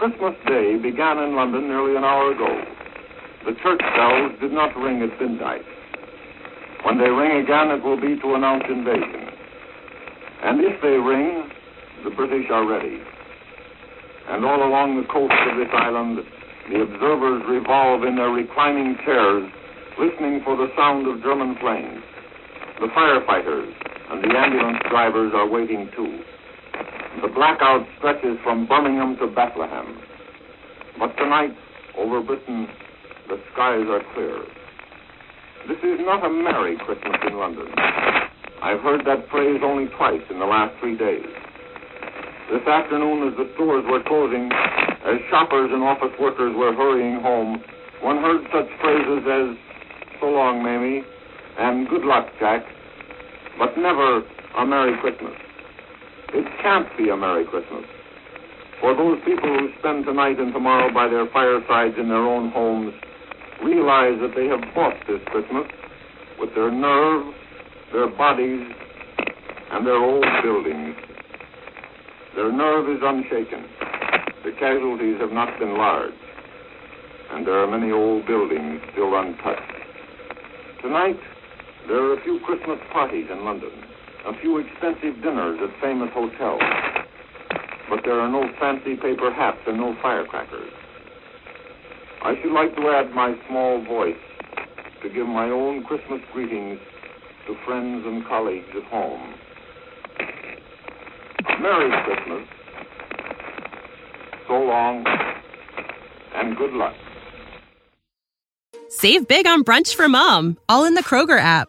Christmas Day began in London nearly an hour ago. The church bells did not ring at midnight. When they ring again, it will be to announce invasion. And if they ring, the British are ready. And all along the coast of this island, the observers revolve in their reclining chairs, listening for the sound of German planes. The firefighters and the ambulance drivers are waiting too. The blackout stretches from Birmingham to Bethlehem. But tonight, over Britain, the skies are clear. This is not a merry Christmas in London. I've heard that phrase only twice in the last three days. This afternoon, as the stores were closing, as shoppers and office workers were hurrying home, one heard such phrases as, so long, Mamie, and good luck, Jack, but never a Merry Christmas. It can't be a Merry Christmas. For those people who spend tonight and tomorrow by their firesides in their own homes realize that they have bought this Christmas with their nerve, their bodies, and their old buildings. Their nerve is unshaken. The casualties have not been large. And there are many old buildings still untouched. Tonight, there are a few Christmas parties in London a few expensive dinners at famous hotels. But there are no fancy paper hats and no firecrackers. I should like to add my small voice to give my own Christmas greetings to friends and colleagues at home. Merry Christmas. So long, and good luck. Save big on brunch for mom, all in the Kroger app.